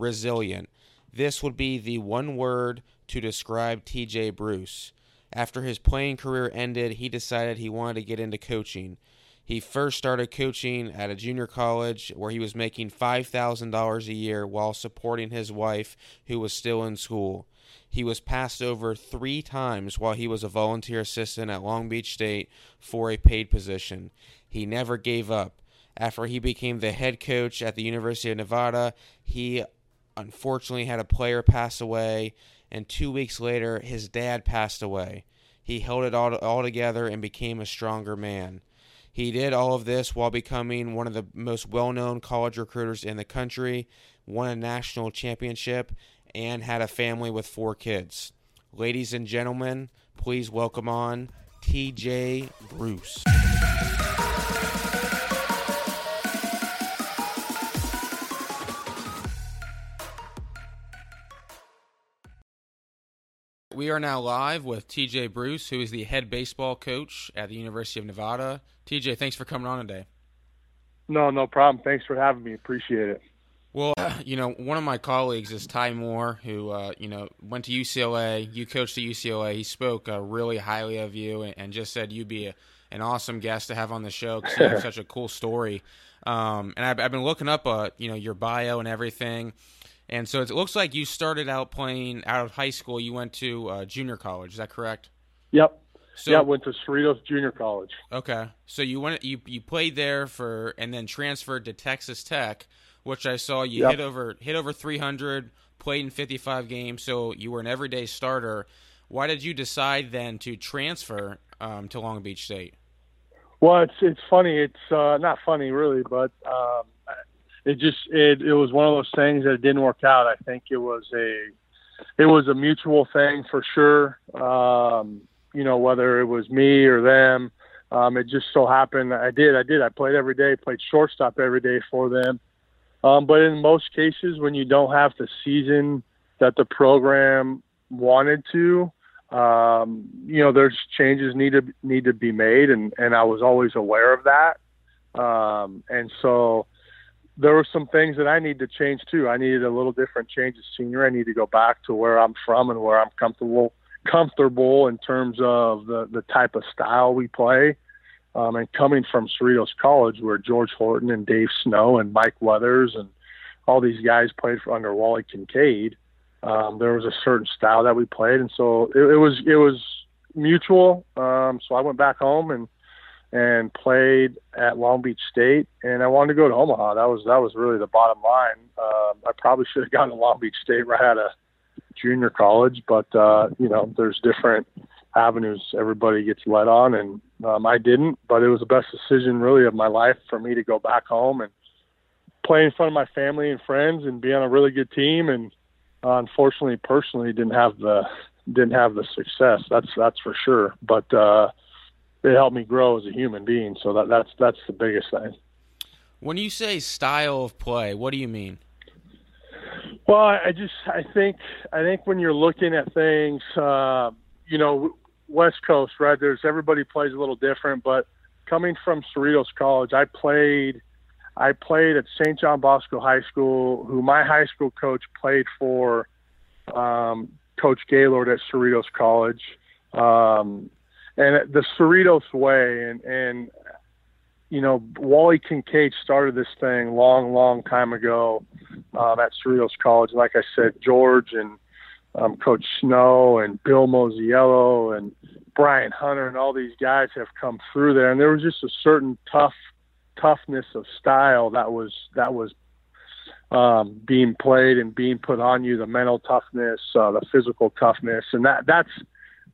resilient. This would be the one word to describe TJ Bruce. After his playing career ended, he decided he wanted to get into coaching. He first started coaching at a junior college where he was making $5,000 a year while supporting his wife, who was still in school. He was passed over three times while he was a volunteer assistant at Long Beach State for a paid position. He never gave up. After he became the head coach at the University of Nevada, he unfortunately had a player pass away, and two weeks later, his dad passed away. He held it all, all together and became a stronger man. He did all of this while becoming one of the most well known college recruiters in the country, won a national championship, and had a family with four kids. Ladies and gentlemen, please welcome on TJ Bruce. We are now live with TJ Bruce, who is the head baseball coach at the University of Nevada. TJ, thanks for coming on today. No, no problem. Thanks for having me. Appreciate it. Well, you know, one of my colleagues is Ty Moore, who uh, you know went to UCLA. You coached at UCLA. He spoke uh, really highly of you and, and just said you'd be a, an awesome guest to have on the show because you have such a cool story. Um, and I've, I've, been looking up, uh, you know, your bio and everything. And so it looks like you started out playing out of high school. You went to uh, junior college. Is that correct? Yep. So, yeah, went to Cerritos Junior College. Okay, so you went you you played there for and then transferred to Texas Tech, which I saw you yep. hit over hit over 300, played in 55 games, so you were an everyday starter. Why did you decide then to transfer um, to Long Beach State? Well, it's it's funny. It's uh, not funny really, but um, it just it it was one of those things that didn't work out. I think it was a it was a mutual thing for sure. Um, you know, whether it was me or them. Um, it just so happened I did. I did. I played every day. Played shortstop every day for them. Um, but in most cases, when you don't have the season that the program wanted to, um, you know, there's changes need to need to be made, and and I was always aware of that. Um, and so there were some things that I need to change too. I needed a little different change as senior. I need to go back to where I'm from and where I'm comfortable comfortable in terms of the the type of style we play. Um, and coming from Cerritos College, where George Horton and Dave Snow and Mike Weathers and all these guys played for under Wally Kincaid, um, there was a certain style that we played, and so it, it was it was mutual. Um, so I went back home and and played at Long Beach State, and I wanted to go to Omaha. That was that was really the bottom line. Uh, I probably should have gone to Long Beach State right out of junior college, but uh, you know, there's different avenues everybody gets led on, and um, I didn't. But it was the best decision really of my life for me to go back home and play in front of my family and friends and be on a really good team. And uh, unfortunately, personally, didn't have the didn't have the success. That's that's for sure. But uh, it helped me grow as a human being. So that that's that's the biggest thing. When you say style of play, what do you mean? Well, I just I think I think when you're looking at things, uh, you know, West Coast, right? There's everybody plays a little different, but coming from Cerritos College, I played I played at St. John Bosco High School, who my high school coach played for um, Coach Gaylord at Cerritos College. Um, and the Cerritos way, and and you know Wally Kincaid started this thing long, long time ago um, at Cerritos College. Like I said, George and um, Coach Snow and Bill Mosiello and Brian Hunter and all these guys have come through there, and there was just a certain tough toughness of style that was that was um, being played and being put on you, the mental toughness, uh, the physical toughness, and that that's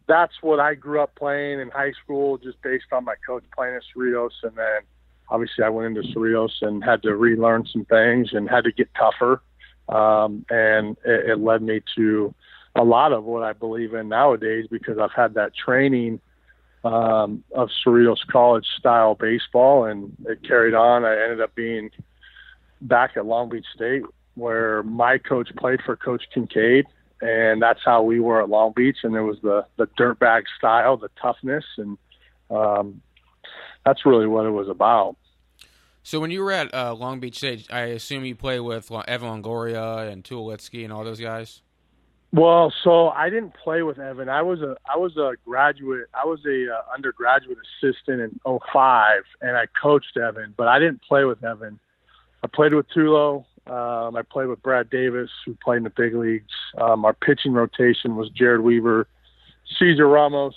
that's what I grew up playing in high school, just based on my coach playing at Cerritos. And then obviously I went into Cerritos and had to relearn some things and had to get tougher. Um, and it, it led me to a lot of what I believe in nowadays because I've had that training um, of Cerritos College style baseball, and it carried on. I ended up being back at Long Beach State, where my coach played for Coach Kincaid, and that's how we were at Long Beach. And there was the the dirtbag style, the toughness, and um, that's really what it was about. So when you were at uh, Long Beach State, I assume you played with Evan Longoria and Tulowitzki and all those guys. Well, so I didn't play with Evan. I was a I was a graduate. I was a uh, undergraduate assistant in 05, and I coached Evan, but I didn't play with Evan. I played with Tulo. Um, I played with Brad Davis, who played in the big leagues. Um, our pitching rotation was Jered Weaver, Cesar Ramos,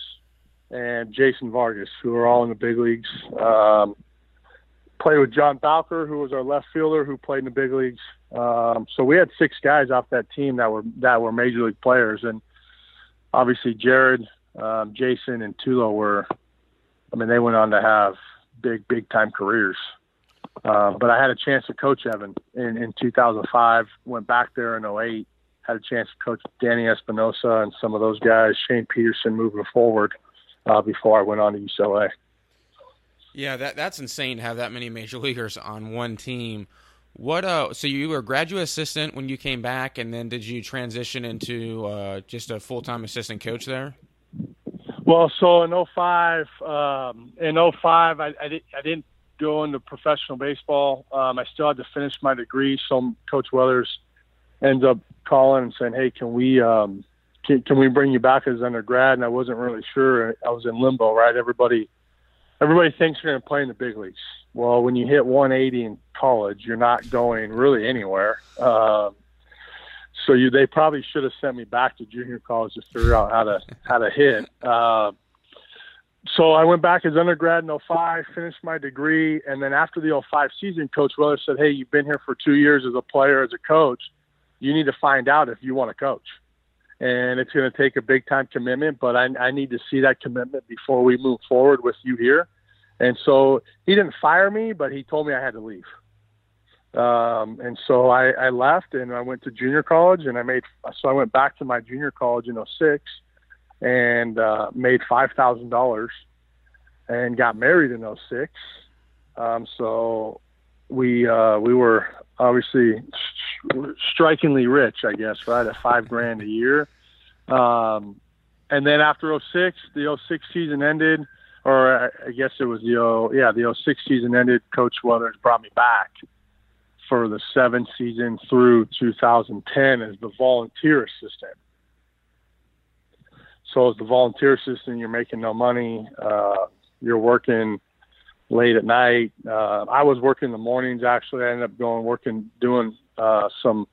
and Jason Vargas, who are all in the big leagues. Um, played with John Bowker, who was our left fielder, who played in the big leagues. Um, so we had six guys off that team that were that were major league players, and obviously Jered, um, Jason, and Tulo were. I mean, they went on to have big, big time careers. Uh, but I had a chance to coach Evan in, in 2005. Went back there in 08. Had a chance to coach Danny Espinosa and some of those guys, Shane Peterson, moving forward uh, before I went on to UCLA. Yeah, that that's insane to have that many major leaguers on one team. What uh so you were a graduate assistant when you came back and then did you transition into uh, just a full-time assistant coach there? Well, so in 05 um in 05 I I, did, I didn't go to professional baseball. Um I still had to finish my degree, so coach Weathers ends up calling and saying, "Hey, can we um can, can we bring you back as an undergrad?" And I wasn't really sure. I was in limbo, right? Everybody everybody thinks you're going to play in the big leagues. Well, when you hit 180 in college, you're not going really anywhere. Um, so you, they probably should have sent me back to junior college to figure out how to how to hit. Uh, so I went back as undergrad in 05, finished my degree, and then after the 05 season, Coach Weller said, "Hey, you've been here for two years as a player, as a coach. You need to find out if you want to coach." and it's going to take a big time commitment. But I, I need to see that commitment before we move forward with you here. And so he didn't fire me, but he told me I had to leave. Um, and so I, I left and I went to junior college and I made, so I went back to my junior college in 06 and, uh, made $5,000 and got married in 06. Um, so we, uh, we were obviously strikingly rich, I guess, right? At five grand a year. Um, and then after 06, the 06 season ended, or I guess it was the yeah the 06 season ended. Coach Weathers brought me back for the seventh season through 2010 as the volunteer assistant. So as the volunteer system, you're making no money. Uh, you're working late at night. Uh, I was working in the mornings. Actually, I ended up going working doing uh, some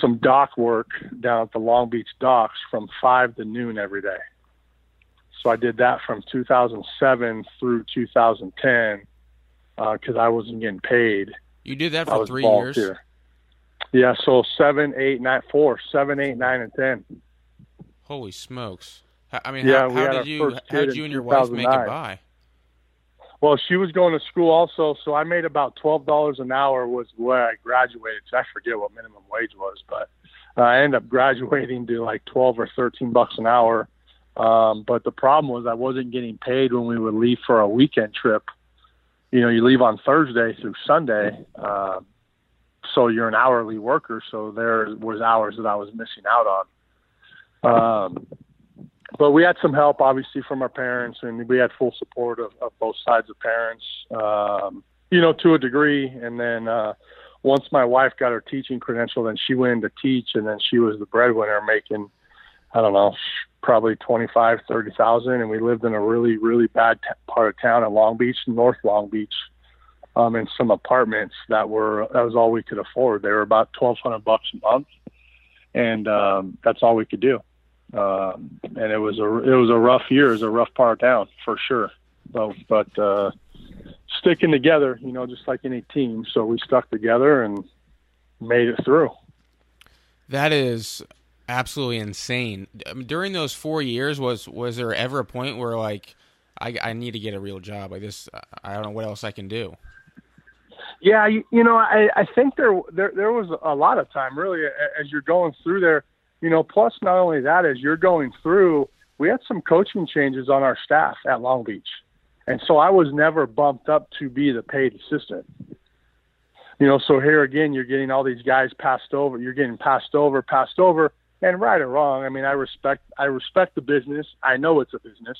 some dock work down at the Long Beach docks from five to noon every day. So I did that from 2007 through 2010 because uh, I wasn't getting paid. You did that for three years. Yeah, so seven, eight, nine, four, seven, eight, nine, and ten. Holy smokes! I mean, yeah, how, how did you how did you and your wife make it by? Well, she was going to school also, so I made about twelve dollars an hour was where I graduated. I forget what minimum wage was, but uh, I ended up graduating to like twelve or thirteen bucks an hour. Um, but the problem was I wasn't getting paid when we would leave for a weekend trip. You know, you leave on Thursday through Sunday, uh, so you're an hourly worker. So there was hours that I was missing out on. Um, but we had some help, obviously, from our parents, and we had full support of, of both sides of parents, um, you know, to a degree. And then uh, once my wife got her teaching credential, then she went in to teach, and then she was the breadwinner, making, I don't know, probably twenty five, thirty thousand, and we lived in a really, really bad t- part of town in Long Beach, North Long Beach, um, in some apartments that were that was all we could afford. They were about twelve hundred bucks a month, and um, that's all we could do. Um, and it was a it was a rough year. It was a rough part of town for sure. So, but uh, sticking together, you know, just like any team. So we stuck together and made it through. That is absolutely insane. During those four years, was was there ever a point where like I, I need to get a real job? Like this, I don't know what else I can do. Yeah, you, you know, I, I think there, there there was a lot of time really as you're going through there you know, plus not only that, as you're going through, we had some coaching changes on our staff at Long Beach. And so I was never bumped up to be the paid assistant. You know, so here again, you're getting all these guys passed over. You're getting passed over, passed over, and right or wrong. I mean, I respect, I respect the business. I know it's a business.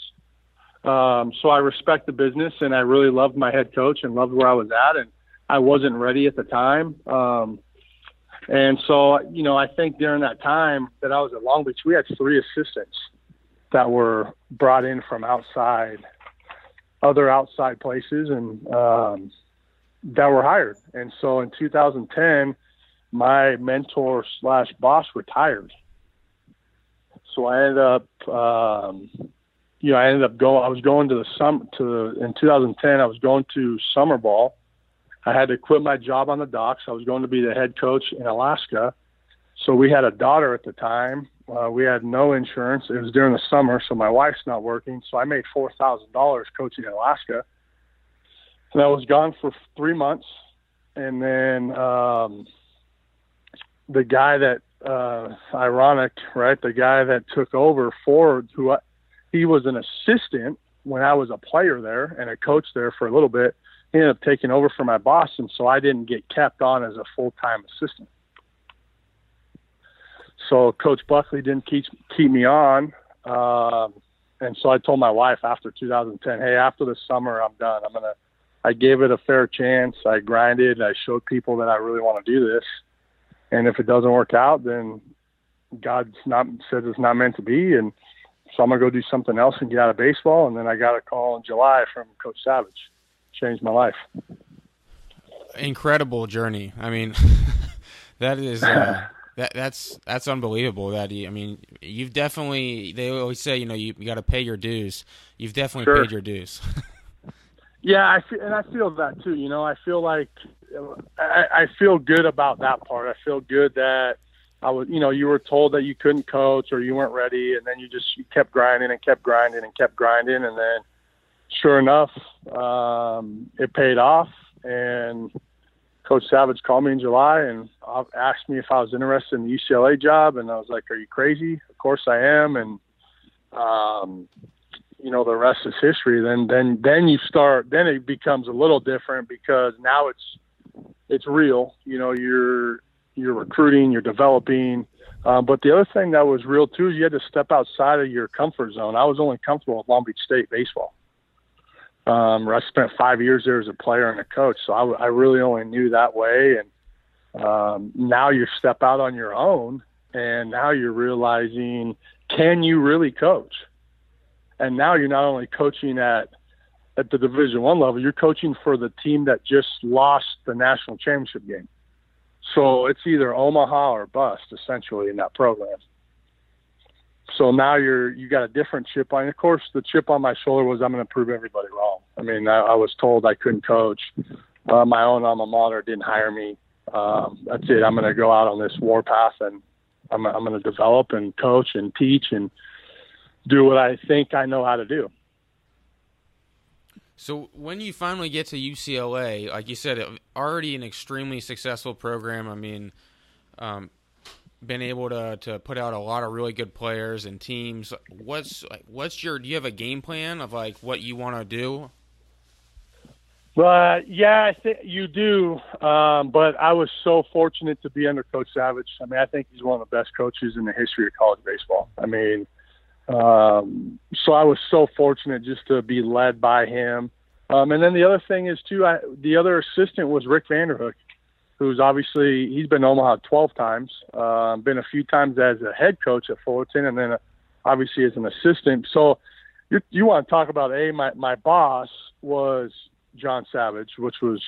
Um, so I respect the business, and I really loved my head coach and loved where I was at. And I wasn't ready at the time. Um, and so, you know, I think during that time that I was at Long Beach, we had three assistants that were brought in from outside, other outside places, and um, that were hired. And so in 2010, my mentor slash boss retired. So I ended up, um, you know, I ended up going. I was going to the summer to in 2010. I was going to summer ball. I had to quit my job on the docks. I was going to be the head coach in Alaska. So we had a daughter at the time. Uh, we had no insurance. It was during the summer, so my wife's not working. So I made four thousand dollars coaching in Alaska, and I was gone for three months. And then um, the guy that uh, ironic, right? The guy that took over Ford, who I, he was an assistant when I was a player there and a coach there for a little bit. Ended up taking over for my boss, and so I didn't get kept on as a full time assistant. So Coach Buckley didn't keep keep me on, um, and so I told my wife after 2010, "Hey, after the summer, I'm done. I'm gonna." I gave it a fair chance. I grinded. I showed people that I really want to do this and if it doesn't work out, then God's not says it's not meant to be, and so I'm gonna go do something else and get out of baseball. And then I got a call in July from Coach Savage, changed my life. Incredible journey. I mean, that is uh, that that's that's unbelievable. That I mean, you've definitely. They always say, you know, you, you got to pay your dues. You've definitely sure. paid your dues. yeah, I feel, and I feel that too. You know, I feel like I, I feel good about that part. I feel good that I was, you know, you were told that you couldn't coach or you weren't ready, and then you just you kept grinding and kept grinding and kept grinding, and then sure enough, um, it paid off. And Coach Savage called me in July and asked me if I was interested in the UCLA job, and I was like, "Are you crazy? Of course I am." And um, you know, the rest is history. Then, then, then you start. Then it becomes a little different because now it's it's real. You know, you're you're recruiting, you're developing. Um, but the other thing that was real too is you had to step outside of your comfort zone. I was only comfortable with Long Beach State baseball. Um, I spent five years there as a player and a coach, so I, I really only knew that way. And um, now you step out on your own, and now you're realizing, can you really coach? And now you're not only coaching at at the Division One level, you're coaching for the team that just lost the national championship game. So it's either Omaha or bust, essentially, in that program. So now you're you got a different chip on. Of course, the chip on my shoulder was I'm going to prove everybody wrong. I mean, I, I was told I couldn't coach. Uh, my own alma mater didn't hire me. Um, that's it. I'm going to go out on this warpath and I'm, I'm going to develop and coach and teach and do what I think I know how to do. So when you finally get to UCLA, like you said, already an extremely successful program. I mean, um, been able to to put out a lot of really good players and teams. What's what's your? Do you have a game plan of like what you want to do? Well, yeah, I think you do. Um, but I was so fortunate to be under Coach Savage. I mean, I think he's one of the best coaches in the history of college baseball. I mean, um, so I was so fortunate just to be led by him. Um, and then the other thing is too, I, the other assistant was Rick Vanderhook, who's obviously he's been to Omaha 12 times, uh, been a few times as a head coach at Fullerton, and then uh, obviously as an assistant. So you, you want to talk about a my my boss was John Savage, which was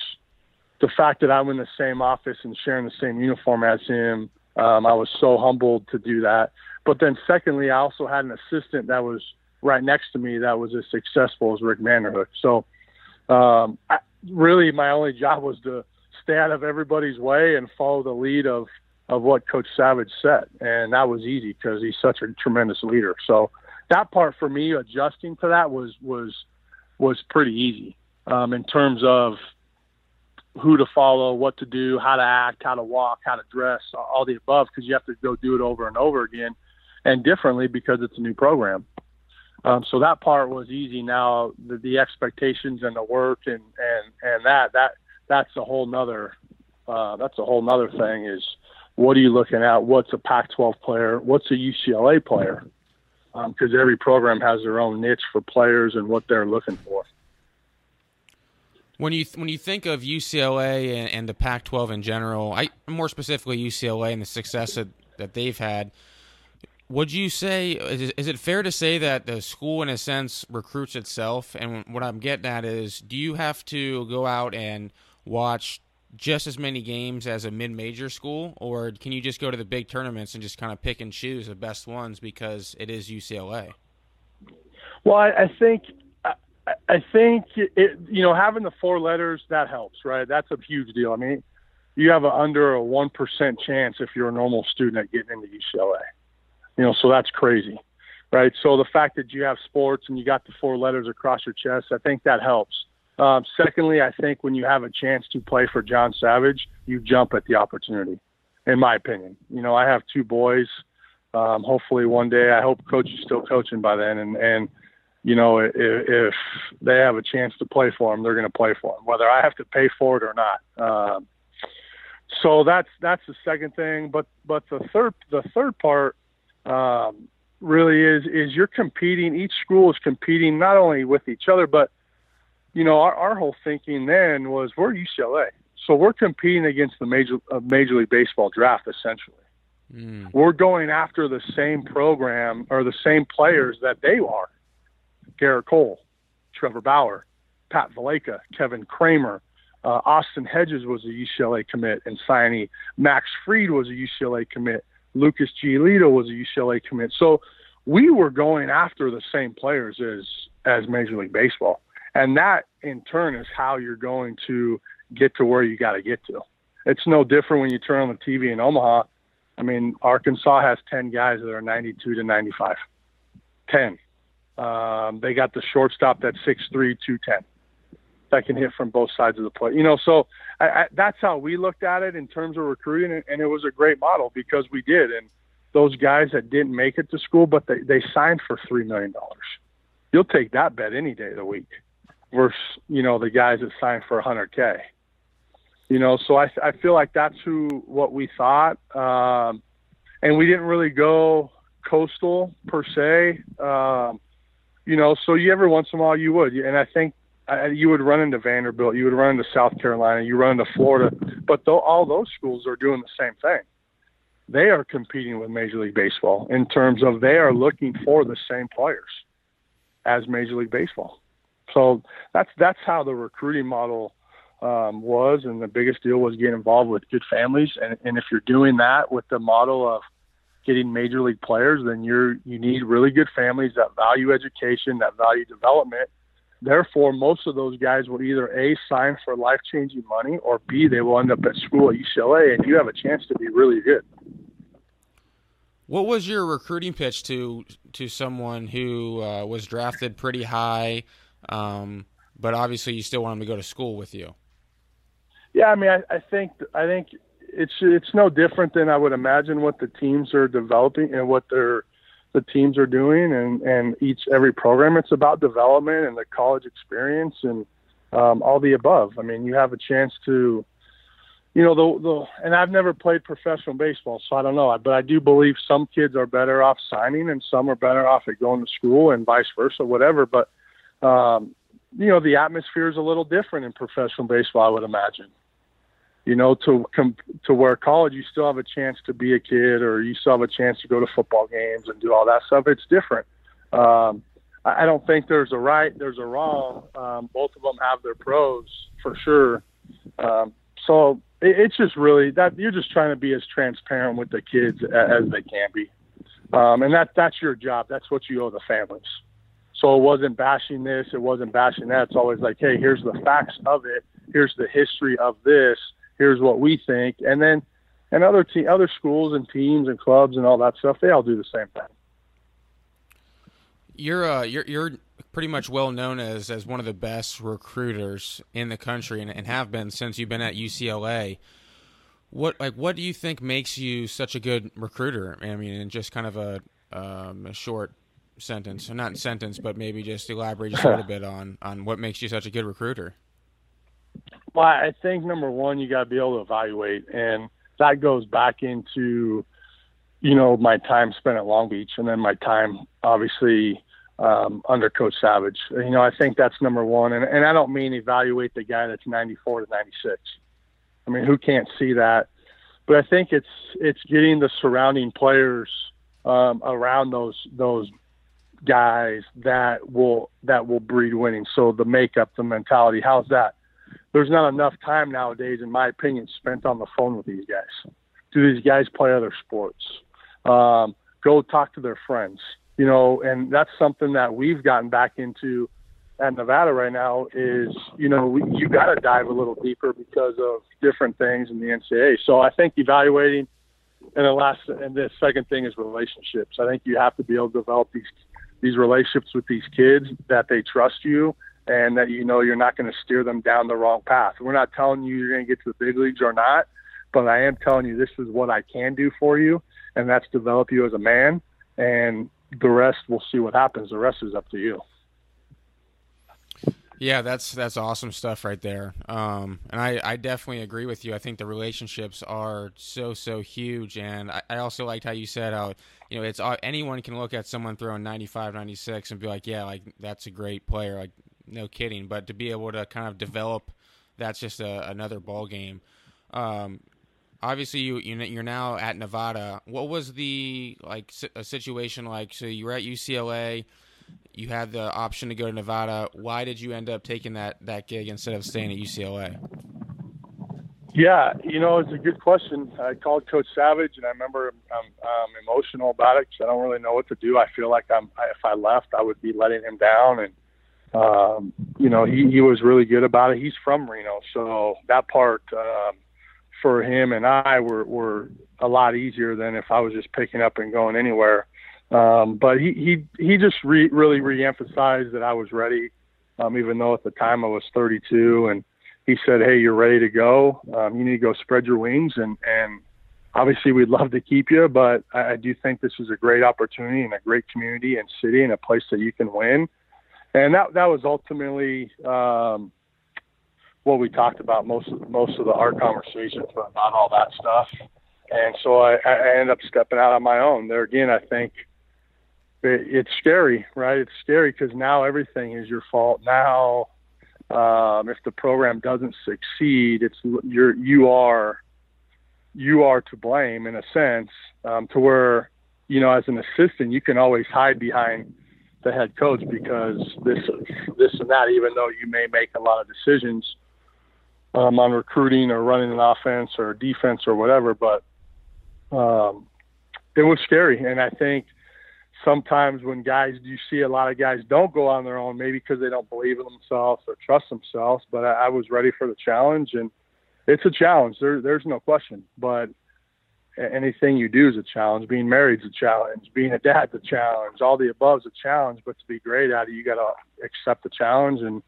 the fact that I'm in the same office and sharing the same uniform as him. Um, I was so humbled to do that. But then, secondly, I also had an assistant that was right next to me that was as successful as Rick Vanderhook. So, um, I, really, my only job was to stay out of everybody's way and follow the lead of of what Coach Savage said, and that was easy because he's such a tremendous leader. So that part for me, adjusting to that was was was pretty easy um, in terms of who to follow, what to do, how to act, how to walk, how to dress, all the above, because you have to go do it over and over again and differently because it's a new program. Um, so that part was easy. Now the, the expectations and the work and, and, and that, that, that's a whole nother, uh, that's a whole nother thing is what are you looking at? What's a Pac-12 player? What's a UCLA player? Because um, every program has their own niche for players and what they're looking for. When you when you think of UCLA and, and the Pac-12 in general, I more specifically UCLA and the success that, that they've had, would you say is, is it fair to say that the school in a sense recruits itself? And what I'm getting at is, do you have to go out and watch just as many games as a mid-major school, or can you just go to the big tournaments and just kind of pick and choose the best ones because it is UCLA? Well, I, I think I think it, you know having the four letters that helps, right? That's a huge deal. I mean, you have a under a one percent chance if you're a normal student at getting into UCLA. You know, so that's crazy, right? So the fact that you have sports and you got the four letters across your chest, I think that helps. Um, secondly, I think when you have a chance to play for John Savage, you jump at the opportunity. In my opinion, you know, I have two boys. Um, hopefully, one day, I hope coach is still coaching by then, and and you know, if, if they have a chance to play for them, they're going to play for them, whether I have to pay for it or not. Um, so that's that's the second thing. But but the third the third part um, really is is you're competing. Each school is competing not only with each other, but you know, our, our whole thinking then was we're UCLA, so we're competing against the major uh, Major League Baseball draft essentially. Mm. We're going after the same program or the same players that they are. Gerrit Cole, Trevor Bauer, Pat Valaika, Kevin Kramer, uh, Austin Hedges was a UCLA commit and signee. Max Fried was a UCLA commit. Lucas Giolito was a UCLA commit. So we were going after the same players as as Major League Baseball, and that in turn is how you're going to get to where you got to get to. It's no different when you turn on the TV in Omaha. I mean, Arkansas has 10 guys that are 92 to 95. 10. Um, they got the shortstop that's 6'3", 210 that can hit from both sides of the plate. You know, so I, I, that's how we looked at it in terms of recruiting, and, and it was a great model because we did. And those guys that didn't make it to school, but they, they signed for $3 million. You'll take that bet any day of the week versus, you know, the guys that signed for 100K. You know, so I, I feel like that's who what we thought. Um, and we didn't really go coastal per se. Um, you know, so you every once in a while you would, and I think you would run into Vanderbilt, you would run into South Carolina, you run into Florida, but th- all those schools are doing the same thing. They are competing with Major League Baseball in terms of they are looking for the same players as Major League Baseball. So that's that's how the recruiting model um, was, and the biggest deal was getting involved with good families. And, and if you're doing that with the model of getting major league players, then you're you need really good families that value education, that value development. Therefore, most of those guys will either a sign for life changing money, or b they will end up at school at UCLA, and you have a chance to be really good. What was your recruiting pitch to to someone who uh, was drafted pretty high, um, but obviously you still want them to go to school with you? Yeah, I mean, I, I think I think it's it's no different than I would imagine what the teams are developing and what they're the teams are doing and and each every program it's about development and the college experience and um, all the above. I mean, you have a chance to you know the the and I've never played professional baseball, so I don't know. But I do believe some kids are better off signing, and some are better off at going to school, and vice versa, whatever. But um, you know, the atmosphere is a little different in professional baseball, I would imagine you know, to come to where college you still have a chance to be a kid, or you still have a chance to go to football games and do all that stuff. It's different. Um, I, I don't think there's a right, there's a wrong. Um, both of them have their pros for sure. Um, so it, it's just really that you're just trying to be as transparent with the kids as, as they can be, um, and that that's your job. That's what you owe the families. So it wasn't bashing this, it wasn't bashing that. It's always like, hey, here's the facts of it. Here's the history of this here's what we think, and then and other te- other schools and teams and clubs and all that stuff, they all do the same thing. You're uh, you're you're pretty much well known as as one of the best recruiters in the country, and, and have been since you've been at UCLA. What like what do you think makes you such a good recruiter? I mean, in just kind of a um, a short sentence, or not in sentence, but maybe just elaborate just a little bit on on what makes you such a good recruiter. Well, I think number one, you got to be able to evaluate, and that goes back into, you know, my time spent at Long Beach, and then my time, obviously, um, under Coach Savage. You know, I think that's number one, and and I don't mean evaluate the guy that's 94 to 96. I mean, who can't see that? But I think it's it's getting the surrounding players um, around those those guys that will that will breed winning. So the makeup, the mentality, how's that? There's not enough time nowadays, in my opinion, spent on the phone with these guys. Do these guys play other sports? Um, go talk to their friends, you know, and that's something that we've gotten back into at Nevada right now. Is you know we, you got to dive a little deeper because of different things in the NCAA. So I think evaluating. And the last and the second thing is relationships. I think you have to be able to develop these these relationships with these kids that they trust you and that you know you're not going to steer them down the wrong path. We're not telling you you're going to get to the big leagues or not, but I am telling you this is what I can do for you, and that's develop you as a man. And the rest, we'll see what happens. The rest is up to you. Yeah, that's that's awesome stuff right there. Um, and I, I definitely agree with you. I think the relationships are so so huge, and I, I also liked how you said how you know it's uh, anyone can look at someone throwing 95, 96 and be like, yeah, like that's a great player, like no kidding. But to be able to kind of develop, that's just a, another ball game. Um, obviously you you're now at Nevada. What was the like a situation like? So you were at UCLA you had the option to go to Nevada. Why did you end up taking that that gig instead of staying at UCLA? Yeah, you know, it's a good question. I called Coach Savage, and I remember I'm, I'm emotional about it because I don't really know what to do. I feel like I'm if I left, I would be letting him down, and um, you know, he he was really good about it. He's from Reno, so that part um, for him and I were were a lot easier than if I was just picking up and going anywhere. Um, but he he he just re, really reemphasized that I was ready, um, even though at the time I was 32, and he said, "Hey, you're ready to go. Um, you need to go spread your wings." And and obviously we'd love to keep you, but I, I do think this is a great opportunity and a great community and city and a place that you can win. And that that was ultimately um, what we talked about most of most of the our conversations about all that stuff. And so I, I ended up stepping out on my own. There again, I think it's scary, right? It's scary because now everything is your fault. Now, um, if the program doesn't succeed, it's you're you are you are to blame in a sense. Um, to where you know, as an assistant, you can always hide behind the head coach because this this and that. Even though you may make a lot of decisions um, on recruiting or running an offense or defense or whatever, but um, it was scary, and I think sometimes when guys you see a lot of guys don't go on their own, maybe because they don't believe in themselves or trust themselves. But I, I was ready for the challenge, and it's a challenge. There, there's no question. But anything you do is a challenge. Being married is a challenge. Being a dad's a challenge. All the above is a challenge. But to be great at it, you got to accept the challenge and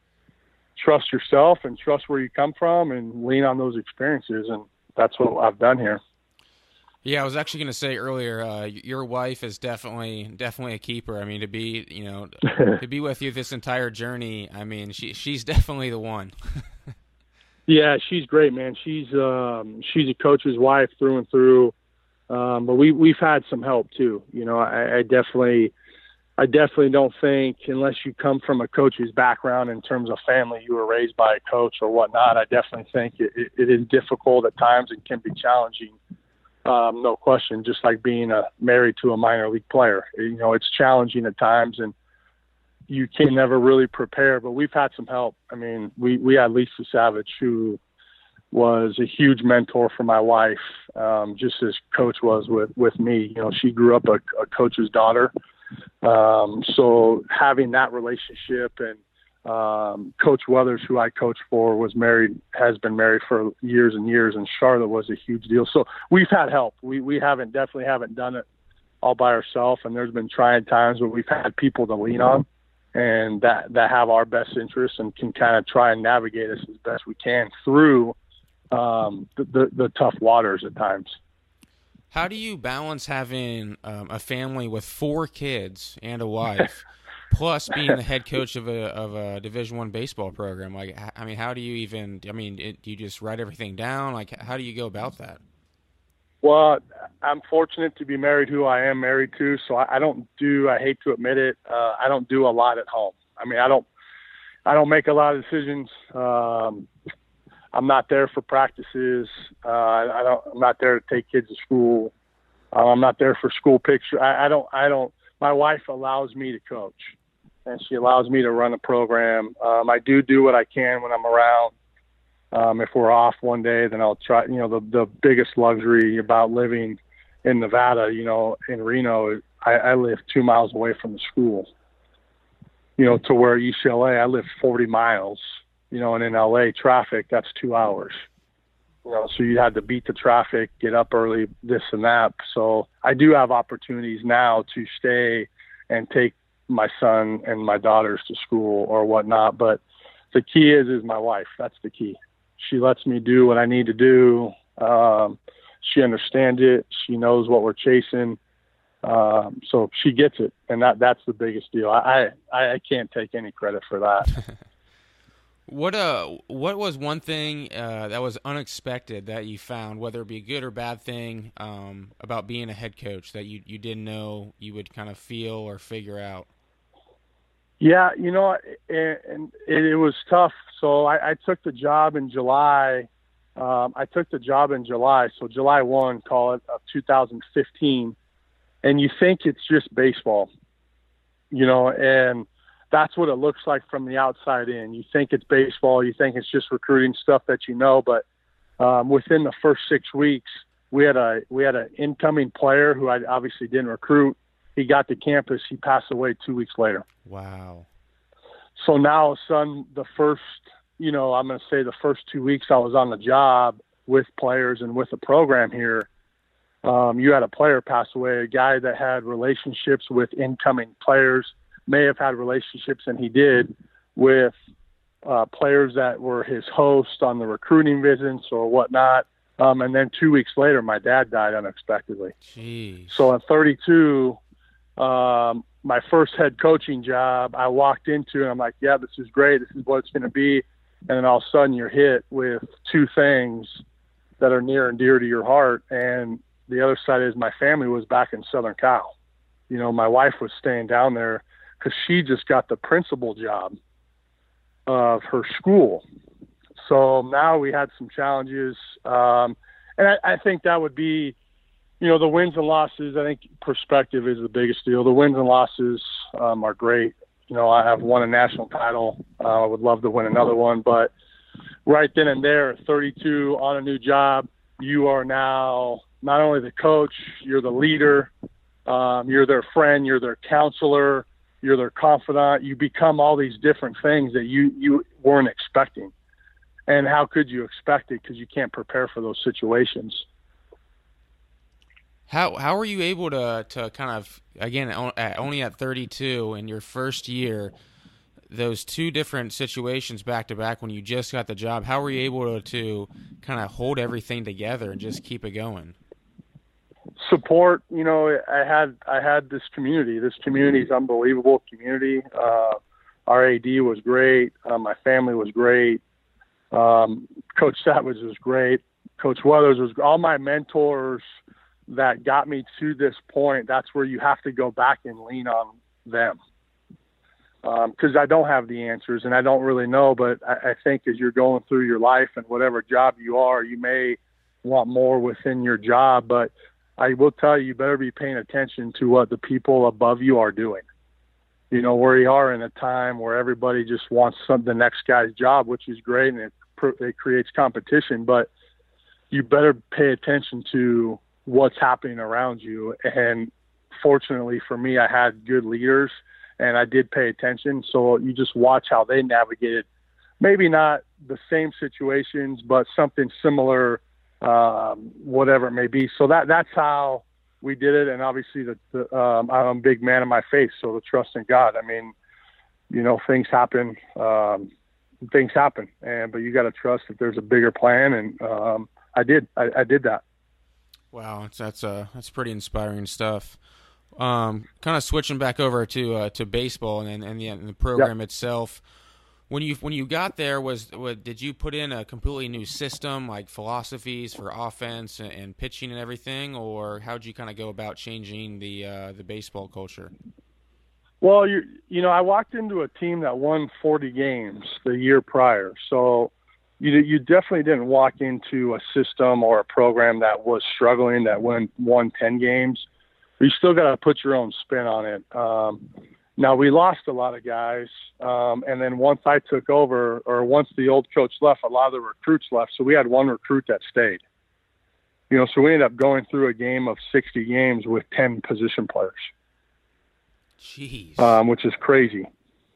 trust yourself and trust where you come from and lean on those experiences. And that's what I've done here. Yeah, I was actually going to say earlier, uh, your wife is definitely definitely a keeper. I mean, to be you know to be with you this entire journey, I mean, she she's definitely the one. yeah, she's great, man. She's um, she's a coach's wife through and through. Um, but we we've had some help too. You know, I, I definitely I definitely don't think unless you come from a coach's background in terms of family, you were raised by a coach or whatnot. I definitely think it, it, it is difficult at times and can be challenging um, no question. Just like being a married to a minor league player, you know, it's challenging at times, and you can never really prepare. But we've had some help. I mean, we we had Lisa Savage, who was a huge mentor for my wife, um, just as Coach was with with me. You know, she grew up a, a coach's daughter, um, so having that relationship and um, Coach Weathers, who I coached for, was married, has been married for years and years, and Charlotte was a huge deal. So we've had help. We we haven't definitely haven't done it all by ourselves, and there's been trying times where we've had people to lean on, and that that have our best interests and can kind of try and navigate us as best we can through um, the, the the tough waters at times. How do you balance having um, a family with four kids and a wife? plus being the head coach of a of a Division One baseball program. Like, I mean, how do you even? I mean, it, do you just write everything down? Like, how do you go about that? Well, I'm fortunate to be married who I am married to, so I, I don't do. I hate to admit it. Uh, I don't do a lot at home. I mean, I don't. I don't make a lot of decisions. Um, I'm not there for practices. Uh, I don't. I'm not there to take kids to school. Uh, I'm not there for school picture. I, I don't. I don't. My wife allows me to coach, and she allows me to run a program. Um, I do do what I can when I'm around. Um, if we're off one day, then I'll try. You know, the the biggest luxury about living in Nevada, you know, in Reno, I, I live two miles away from the school. You know, to where UCLA, I live 40 miles you know, and in LA traffic, that's two hours. You know, so you had to beat the traffic, get up early, this and that. So I do have opportunities now to stay and take my son and my daughters to school or whatnot. But the key is is my wife. That's the key. She lets me do what I need to do. Um, she understands it. She knows what we're chasing. Um, so she gets it, and that that's the biggest deal. I I, I can't take any credit for that. What uh, what was one thing uh, that was unexpected that you found, whether it be a good or bad thing, um, about being a head coach that you you didn't know you would kind of feel or figure out? Yeah, you know, and it, it, was tough. So I, I took the job in July. Um, I took the job in July, so July one, call it of 2015, and you think it's just baseball, you know, and that's what it looks like from the outside in. You think it's baseball, you think it's just recruiting stuff that you know, but um, within the first six weeks, we had a we had an incoming player who I obviously didn't recruit. He got to campus. He passed away two weeks later. Wow. So now, son, the first you know I'm going to say the first two weeks I was on the job with players and with the program here. Um, you had a player pass away, a guy that had relationships with incoming players may have had relationships, and he did, with uh, players that were his hosts on the recruiting visits or whatnot. Um, and then two weeks later, my dad died unexpectedly. Jeez. So at 32, um, my first head coaching job, I walked into and I'm like, yeah, this is great. This is what it's going to be. And then all of a sudden you're hit with two things that are near and dear to your heart. And the other side is my family was back in Southern Cal. You know, my wife was staying down there because she just got the principal job of her school. So now we had some challenges, um, and I, I think that would be, you know, the wins and losses. I think perspective is the biggest deal. The wins and losses um, are great. You know, I have won a national title. Uh, I would love to win another one, but right then and there, 32 on a new job, you are now not only the coach, you're the leader, um, you're their friend, you're their counselor, you're their confidant, you become all these different things that you you weren't expecting. And how could you expect it because you can't prepare for those situations. How how were you able to to kind of again only at 32 in your first year those two different situations back to back when you just got the job how were you able to, to kind of hold everything together and just keep it going support you know i had i had this community this community is unbelievable community uh our ad was great uh, my family was great um coach savage was great coach weathers was all my mentors that got me to this point that's where you have to go back and lean on them because um, I don't have the answers and I don't really know. But I, I think as you're going through your life and whatever job you are, you may want more within your job. But I will tell you, you better be paying attention to what the people above you are doing. You know, where you are in a time where everybody just wants some, the next guy's job, which is great and it, it creates competition, but you better pay attention to what's happening around you. And fortunately for me, I had good leaders and I did pay attention. So you just watch how they navigated maybe not the same situations, but something similar um, whatever it may be. So that that's how we did it. And obviously, the, the um, I'm a big man in my faith, so the trust in God. I mean, you know, things happen. Um, things happen, and but you got to trust that there's a bigger plan. And um, I did. I, I did that. Wow, that's that's uh that's pretty inspiring stuff. Um, kind of switching back over to uh, to baseball and and the, and the program yep. itself when you when you got there was, was did you put in a completely new system like philosophies for offense and, and pitching and everything? Or how did you kind of go about changing the uh, the baseball culture? Well you you know i walked into a team that won 40 games the year prior. So you you definitely didn't walk into a system or a program that was struggling that won won 10 games. You still got to put your own spin on it. Um, now we lost a lot of guys, um, and then once I took over, or once the old coach left, a lot of the recruits left. So we had one recruit that stayed. You know, so we ended up going through a game of 60 games with 10 position players. Jeez. Um, which is crazy,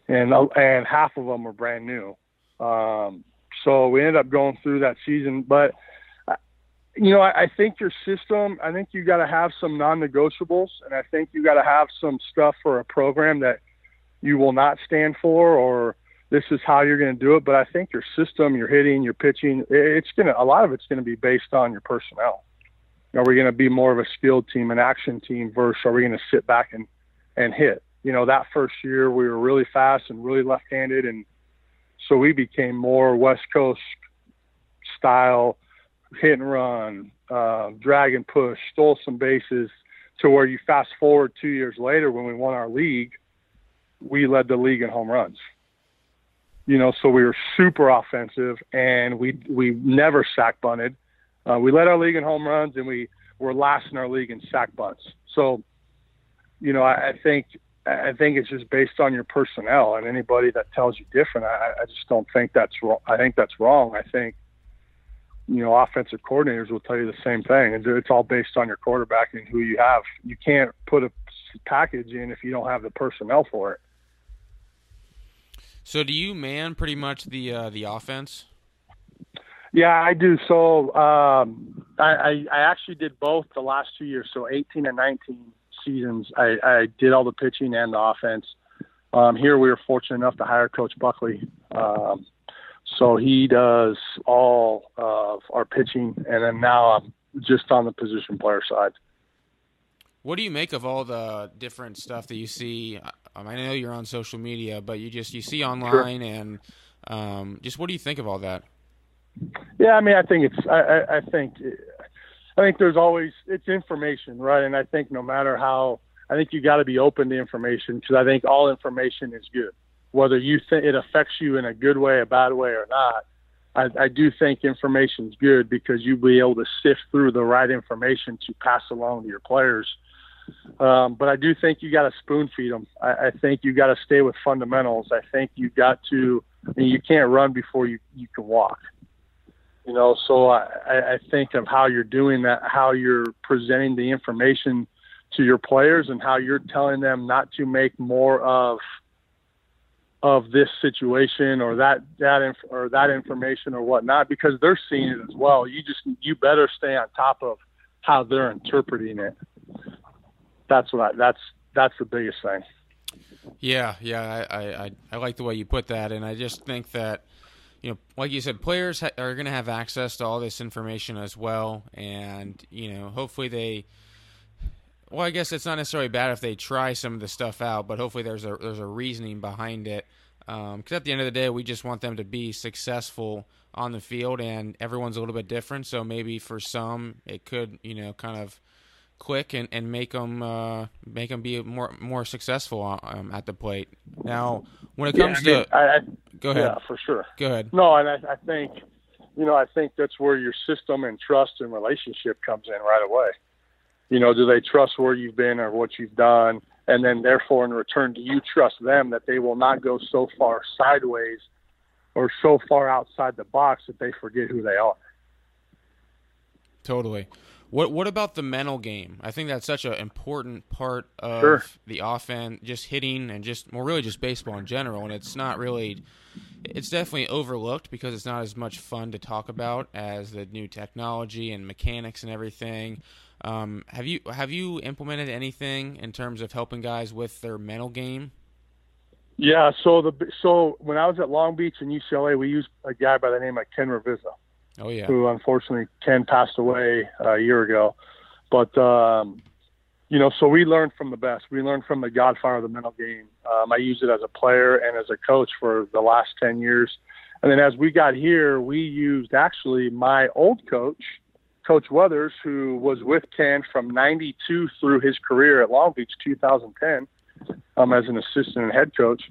and uh, and half of them were brand new. Um, so we ended up going through that season, but you know, I, I think your system. I think you got to have some non-negotiables, and I think you got to have some stuff for a program that you will not stand for, or this is how you're going to do it. But I think your system, your hitting, your pitching, it's gonna. A lot of it's going to be based on your personnel. Are we going to be more of a skilled team, an action team, versus are we going to sit back and and hit? You know, that first year we were really fast and really left-handed, and so we became more West Coast style hit and run, uh, drag and push, stole some bases to where you fast forward two years later when we won our league, we led the league in home runs. You know, so we were super offensive and we we never sack bunted. Uh, we led our league in home runs and we were last in our league in sack bunts. So, you know, I, I think I think it's just based on your personnel and anybody that tells you different. I, I just don't think that's wrong. I think that's wrong. I think you know, offensive coordinators will tell you the same thing. It's all based on your quarterback and who you have. You can't put a package in if you don't have the personnel for it. So, do you man pretty much the uh, the offense? Yeah, I do. So, um, I, I, I actually did both the last two years. So, 18 and 19 seasons, I, I did all the pitching and the offense. Um, here, we were fortunate enough to hire Coach Buckley. Um, so he does all of our pitching, and then now I'm just on the position player side. What do you make of all the different stuff that you see? Um, I know you're on social media, but you just you see online, sure. and um, just what do you think of all that? Yeah, I mean, I think it's I, I think I think there's always it's information, right? And I think no matter how I think you got to be open to information because I think all information is good whether you think it affects you in a good way, a bad way, or not. I, I do think information is good because you'll be able to sift through the right information to pass along to your players. Um, but I do think you got to spoon feed them. I, I think you got to stay with fundamentals. I think you got to. I mean, you can't run before you you can walk. You know, so I, I think of how you're doing that, how you're presenting the information to your players, and how you're telling them not to make more of of this situation or that that inf- or that information or whatnot because they're seeing it as well. You just you better stay on top of how they're interpreting it. That's what I, that's that's the biggest thing. Yeah, yeah, I, I I like the way you put that, and I just think that you know, like you said, players ha- are going to have access to all this information as well, and you know, hopefully they well, I guess it's not necessarily bad if they try some of the stuff out, but hopefully there's a there's a reasoning behind it. Because um, at the end of the day, we just want them to be successful on the field, and everyone's a little bit different. So maybe for some, it could you know kind of quick and, and make them uh, make them be more more successful um, at the plate. Now, when it comes yeah, I mean, to, I, I, go ahead. Yeah, for sure. Go ahead. No, and I, I think you know I think that's where your system and trust and relationship comes in right away. You know, do they trust where you've been or what you've done? And then, therefore, in return, do you trust them that they will not go so far sideways or so far outside the box that they forget who they are? Totally. What What about the mental game? I think that's such an important part of sure. the offense, just hitting and just well, really just baseball in general. And it's not really, it's definitely overlooked because it's not as much fun to talk about as the new technology and mechanics and everything. Um, have you have you implemented anything in terms of helping guys with their mental game? Yeah, so the so when I was at Long Beach and UCLA, we used a guy by the name of Ken Ravizza. Oh yeah. Who unfortunately Ken passed away a year ago, but um, you know, so we learned from the best. We learned from the godfather of the mental game. Um, I used it as a player and as a coach for the last 10 years. And then as we got here, we used actually my old coach, Coach Weathers, who was with Ken from 92 through his career at Long Beach 2010 um, as an assistant and head coach.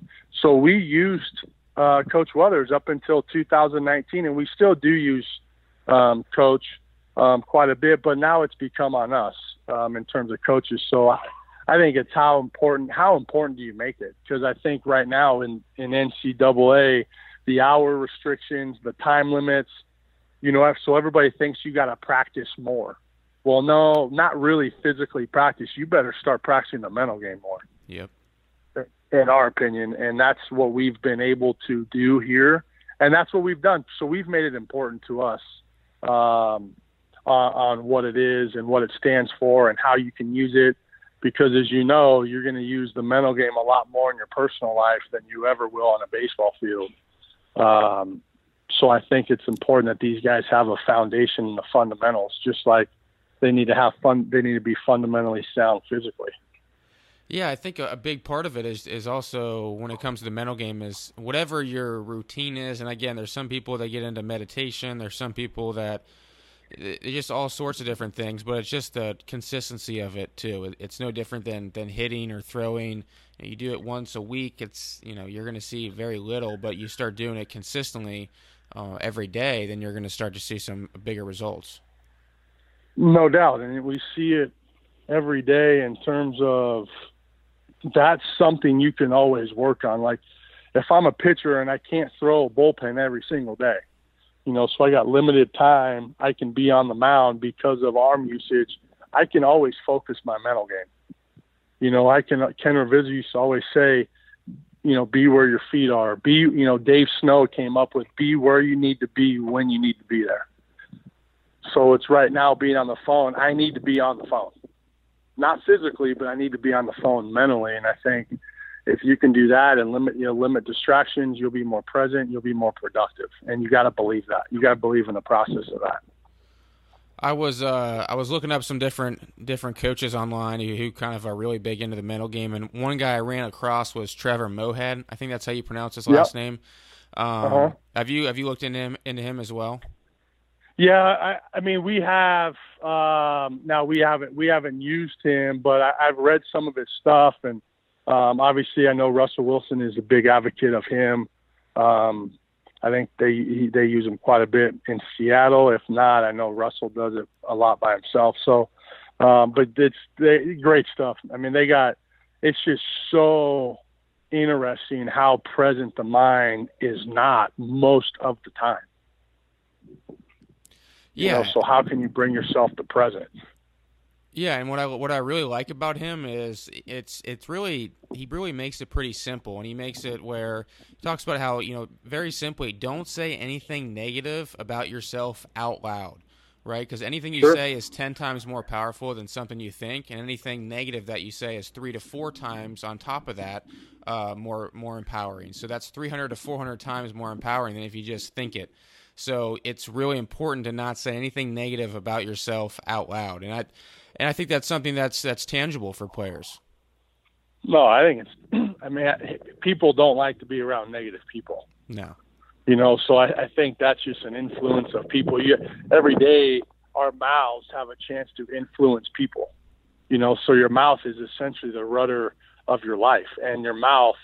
So we used uh, Coach Weathers up until 2019, and we still do use um, Coach um, quite a bit, but now it's become on us um, in terms of coaches. So I, I think it's how important how important do you make it? Because I think right now in in NCAA, the hour restrictions, the time limits, you know, so everybody thinks you got to practice more. Well, no, not really physically practice. You better start practicing the mental game more. Yep. In our opinion, and that's what we've been able to do here, and that's what we've done. So we've made it important to us um, on, on what it is and what it stands for and how you can use it. Because as you know, you're going to use the mental game a lot more in your personal life than you ever will on a baseball field. Um, so I think it's important that these guys have a foundation in the fundamentals, just like they need to have fun. They need to be fundamentally sound physically. Yeah, I think a big part of it is is also when it comes to the mental game is whatever your routine is. And again, there's some people that get into meditation. There's some people that just all sorts of different things, but it's just the consistency of it too. It's no different than than hitting or throwing. You do it once a week, it's you know you're going to see very little, but you start doing it consistently uh, every day, then you're going to start to see some bigger results. No doubt, and we see it every day in terms of that's something you can always work on. Like if I'm a pitcher and I can't throw a bullpen every single day, you know, so I got limited time, I can be on the mound because of arm usage. I can always focus my mental game. You know, I can Ken to always say, you know, be where your feet are. Be, you know, Dave Snow came up with be where you need to be when you need to be there. So it's right now being on the phone. I need to be on the phone, not physically, but I need to be on the phone mentally. And I think if you can do that and limit you know limit distractions, you'll be more present, you'll be more productive, and you got to believe that. You got to believe in the process of that. I was uh, I was looking up some different different coaches online who, who, kind of are really big into the mental game, and one guy I ran across was Trevor Moawad. I think that's how you pronounce his last yep. name. Um, uh-huh. Have you have you looked into him into him as well? Yeah, I, I mean we have um, now we haven't we haven't used him, but I, I've read some of his stuff and um, obviously, I know Russell Wilson is a big advocate of him. Um, I think they they use them quite a bit in Seattle. If not, I know Russell does it a lot by himself. So, um, but it's they, great stuff. I mean, they got it's just so interesting how present the mind is not most of the time. Yeah. You know, so how can you bring yourself to present? Yeah, and what I what I really like about him is it's it's really he really makes it pretty simple, and he makes it where he talks about how you know very simply don't say anything negative about yourself out loud, right? Because anything you sure. say is ten times more powerful than something you think, and anything negative that you say is three to four times on top of that uh, more more empowering. So that's three hundred to four hundred times more empowering than if you just think it. So it's really important to not say anything negative about yourself out loud, and I and I think that's something that's that's tangible for players. No, I think it's. I mean, people don't like to be around negative people. No. You know, so I, I think that's just an influence of people. You, every day, our mouths have a chance to influence people. You know, so your mouth is essentially the rudder of your life, and your mouth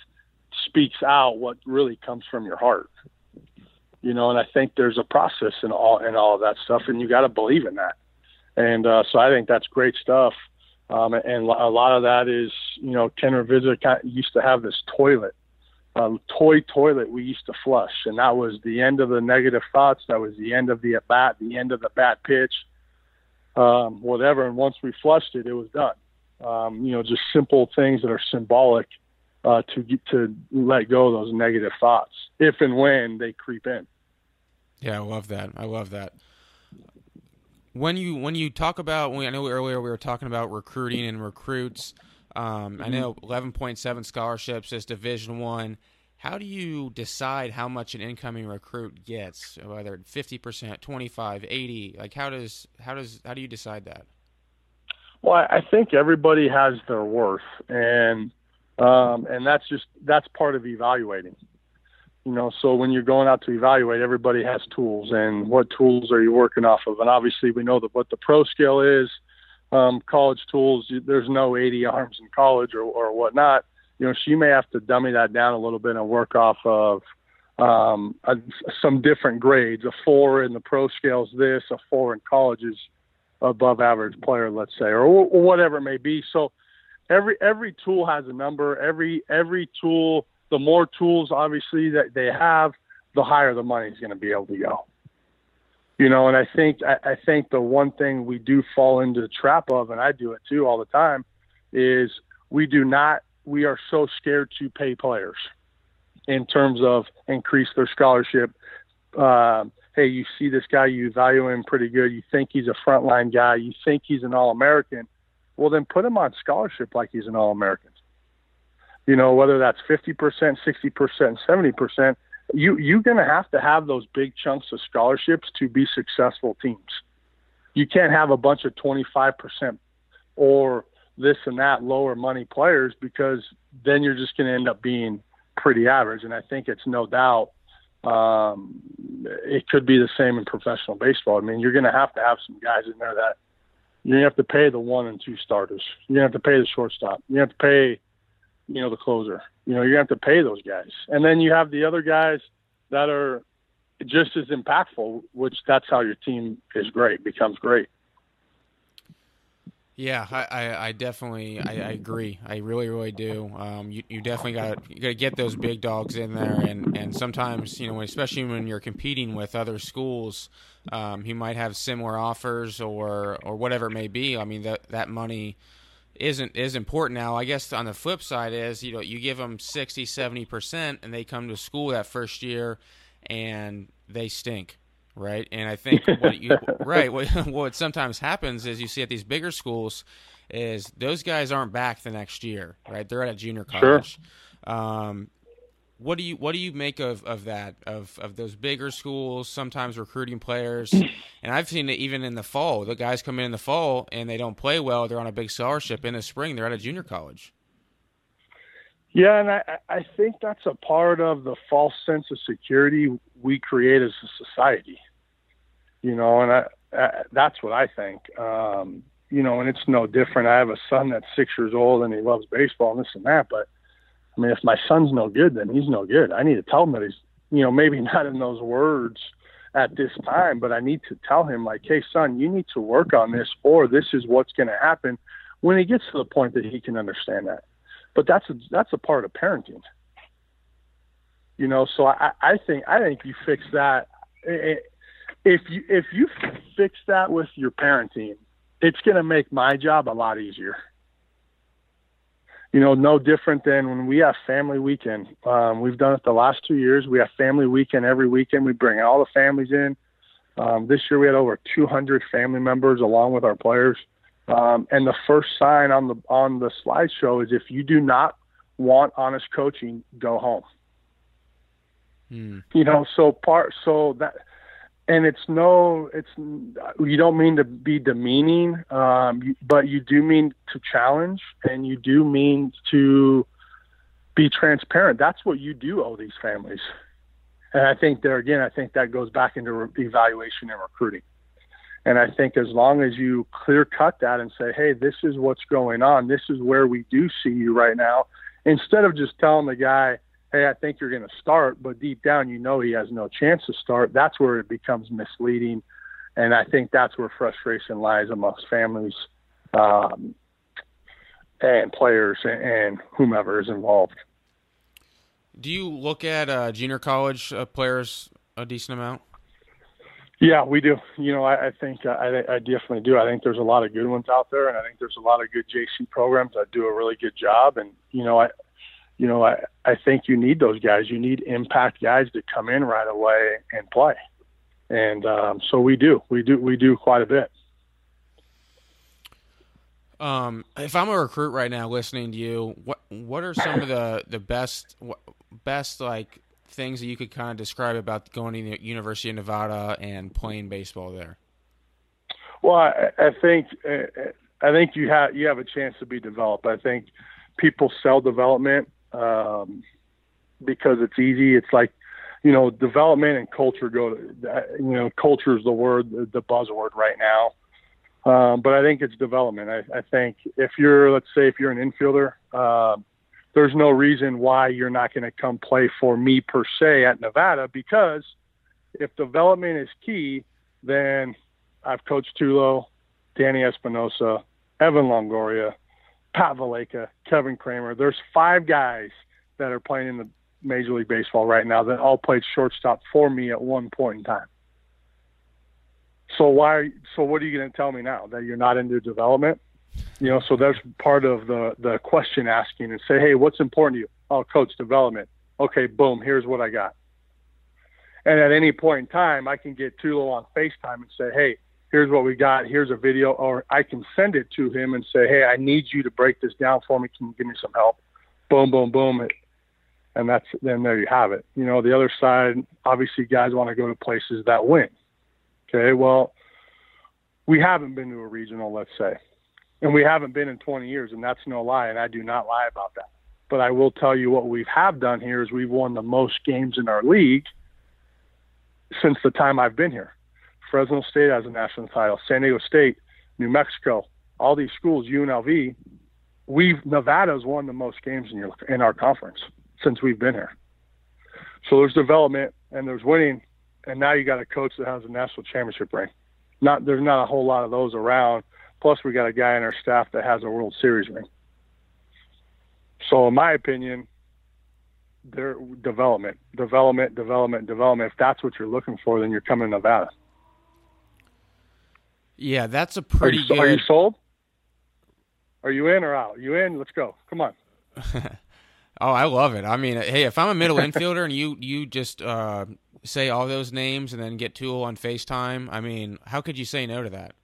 speaks out what really comes from your heart. You know, and I think there's a process in all in all of that stuff, and you got to believe in that. And uh, so I think that's great stuff. Um, and a lot of that is, you know, Ken Ravizza used to have this toilet, um, toy toilet we used to flush, and that was the end of the negative thoughts. That was the end of the at bat, the end of the bat pitch, um, whatever. And once we flushed it, it was done. Um, you know, just simple things that are symbolic uh, to get, to let go of those negative thoughts if and when they creep in. Yeah, I love that. I love that when you when you talk about I know earlier we were talking about recruiting and recruits. Um, I mm-hmm. know eleven point seven scholarships is Division One. How do you decide how much an incoming recruit gets? Whether fifty percent, 25, 80? Like how does how does how do you decide that? Well, I think everybody has their worth, and um, and that's just that's part of evaluating. You know, so when you're going out to evaluate, everybody has tools, and what tools are you working off of? And obviously, we know that what the pro scale is. Um, college tools, there's no 80 arms in college or, or whatnot. You know, you may have to dummy that down a little bit and work off of um, a, some different grades. A four in the pro scale is this, a four in college is above average player, let's say, or, or whatever it may be. So every every tool has a number. Every every tool, the more tools obviously that they have, the higher the money is going to be able to go. You know, and I think I, I think the one thing we do fall into the trap of, and I do it too all the time, is we do not. We are so scared to pay players in terms of increase their scholarship. Um, hey, you see this guy, you value him pretty good, you think he's a frontline guy, you think he's an All American, well, then put him on scholarship like he's an All American. You know, whether that's 50%, 60%, 70%, you, you're going to have to have those big chunks of scholarships to be successful teams. You can't have a bunch of 25% or this and that lower money players because then you're just going to end up being pretty average. And I think it's no doubt um, it could be the same in professional baseball. I mean, you're going to have to have some guys in there that to have to pay the one and two starters. To have to pay the shortstop. You have to pay, you know, the closer. You know, to have to pay those guys. And then you have the other guys that are just as impactful, which that's how your team is great, becomes great. Yeah, I, I, definitely I, I, agree. I really really do. Um, you, you definitely got you got to get those big dogs in there, and, and sometimes you know especially when you're competing with other schools, um, he might have similar offers or or whatever it may be. I mean that that money isn't is important now. I guess on the flip side is you know you give them 60 70 percent, and they come to school that first year, and they stink right? And I think what you right what, what sometimes happens is you see at these bigger schools is those guys aren't back the next year, right? They're at a junior college. Sure. Um, what do you what do you make of, of that of of those bigger schools sometimes recruiting players and I've seen it even in the fall the guys come in in the fall and they don't play well they're on a big scholarship in the spring they're at a junior college yeah and I I think that's a part of the false sense of security we create as a society you know, and I, I, that's what I think. Um, you know, and it's no different. I have a son that's six years old and he loves baseball and this and that. But I mean, if my son's no good, then he's no good. I need to tell him that he's, you know, maybe not in those words at this time, but I need to tell him like, hey, son, you need to work on this, or this is what's going to happen when he gets to the point that he can understand that. But that's a, that's a part of parenting. You know, so I, I think I think you fix that. If you if you fix that with your parenting, it's going to make my job a lot easier. You know, no different than when we have family weekend. Um, we've done it the last two years. We have family weekend every weekend. We bring all the families in. Um, this year we had over 200 family members along with our players. Um, and the first sign on the on the slideshow is if you do not want honest coaching, go home. Hmm. You know, so part so that and it's no it's you don't mean to be demeaning um, but you do mean to challenge and you do mean to be transparent. That's what you do owe these families. And i think there again i think that goes back into re- evaluation and recruiting. And i think as long as you clear cut that and say hey this is what's going on. This is where we do see you right now. Instead of just telling the guy hey, I think you're going to start, but deep down you know he has no chance to start, that's where it becomes misleading. And I think that's where frustration lies amongst families um, and players and, and, whomever is involved. Do you look at uh, junior college uh, players a decent amount? Yeah, we do. You know, I, I think uh, I, I definitely do. I think there's a lot of good ones out there, and I think there's a lot of good JC programs that do a really good job. And you know, I you know, I, I think you need those guys. You need impact guys to come in right away and play. And um, so we do. We do. We do quite a bit. Um, if I'm a recruit right now, listening to you, what what are some of the the best best like things that you could kind of describe about going to the University of Nevada and playing baseball there? Well, I, I think I think you have you have a chance to be developed. I think people sell development um, because it's easy. It's like you know, development and culture go. To, you know, culture is the word, the buzzword right now. Um, but I think it's development. I, I think if you're, let's say, if you're an infielder, uh, there's no reason why you're not going to come play for me per se at Nevada because if development is key, then I've coached Tulo, Danny Espinosa, Evan Longoria, Pat Valaika, Kevin Kramer. There's five guys that are playing in the Major League Baseball right now that all played shortstop for me at one point in time. So why? So what are you going to tell me now that you're not into development? You know, so that's part of the the question asking and say, hey, what's important to you? Oh, coach development. Okay, boom. Here's what I got. And at any point in time, I can get Tulo on FaceTime and say, hey, here's what we got. Here's a video, or I can send it to him and say, hey, I need you to break this down for me. Can you give me some help? Boom, boom, boom. And that's then there you have it. You know, the other side, obviously, guys want to go to places that win. Okay, well, we haven't been to a regional, let's say, and we haven't been in 20 years, and that's no lie, and I do not lie about that. But I will tell you what we have done here is we've won the most games in our league since the time I've been here. Fresno State has a national title, San Diego State, New Mexico, all these schools, UNLV. We've Nevada's won the most games in your in our conference since we've been here. So there's development and there's winning and now you got a coach that has a national championship ring. Not there's not a whole lot of those around. Plus, we got a guy in our staff that has a World Series ring. So, in my opinion, their development, development, development, development. If that's what you're looking for, then you're coming to Nevada. Yeah, that's a pretty are you, good. Are you sold? Are you in or out? You in? Let's go. Come on. oh, I love it. I mean, hey, if I'm a middle infielder and you you just uh, say all those names and then get Tulo on FaceTime. I mean, how could you say no to that?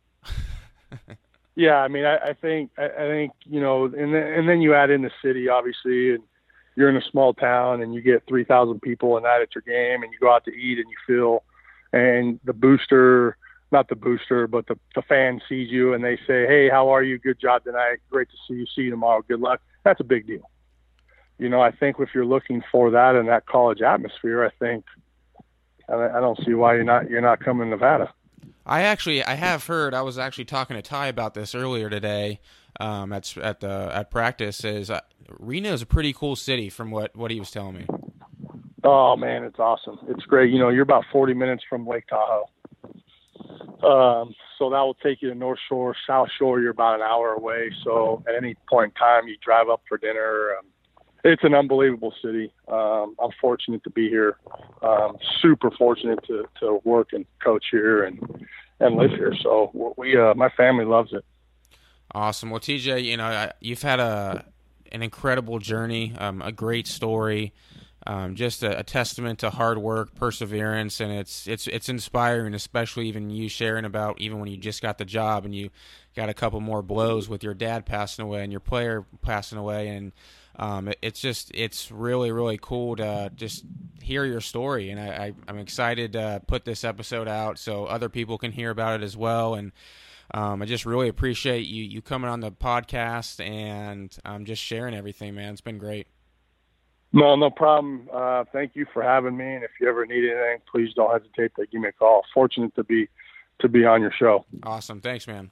yeah, I mean, I, I think I, I think you know, and then, and then you add in the city, obviously, and you're in a small town and you get three thousand people a night at your game, and you go out to eat and you feel, and the booster, not the booster, but the the fan sees you and they say, "Hey, how are you? Good job tonight. Great to see you. See you tomorrow. Good luck." That's a big deal. You know, I think if you're looking for that in that college atmosphere, I think I don't see why you're not you're not coming to Nevada. I actually I have heard. I was actually talking to Ty about this earlier today. Um, at at the at practice is uh, Reno is a pretty cool city from what what he was telling me. Oh man, it's awesome. It's great. You know, you're about 40 minutes from Lake Tahoe. Um, so that will take you to North Shore, South Shore. You're about an hour away. So at any point in time, you drive up for dinner. Um, it's an unbelievable city. Um, I'm fortunate to be here. Um, super fortunate to, to work and coach here and and live here. So we, uh, my family loves it. Awesome. Well, TJ, you know, you've had a an incredible journey, um, a great story, um, just a, a, testament to hard work, perseverance, and it's it's it's inspiring, especially even you sharing about even when you just got the job and you got a couple more blows with your dad passing away and your player passing away and um, it, it's just it's really really cool to just hear your story, and I, I am excited to put this episode out so other people can hear about it as well. And um, I just really appreciate you you coming on the podcast and um, just sharing everything, man. It's been great. No, no problem. Uh, thank you for having me. And if you ever need anything, please don't hesitate to give me a call. Fortunate to be to be on your show. Awesome. Thanks, man.